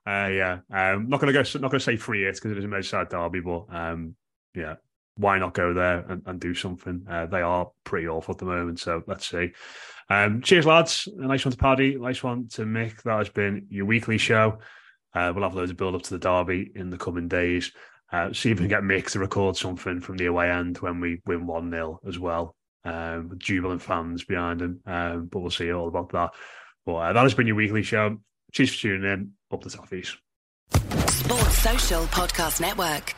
uh, yeah, um, not going to go, not to say free it because it is a Merseyside derby, but um, yeah, why not go there and, and do something? Uh, they are pretty awful at the moment, so let's see. Um, cheers, lads. A nice one to Paddy. Nice one to Mick. That has been your weekly show. Uh, we'll have loads of build up to the derby in the coming days. Uh, see if we can get Mick to record something from the away end when we win 1 0 as well, um, with jubilant fans behind him. Um, but we'll see all about that. But uh, that has been your weekly show. Cheers for tuning in. Up the toffees. Sports Social Podcast Network.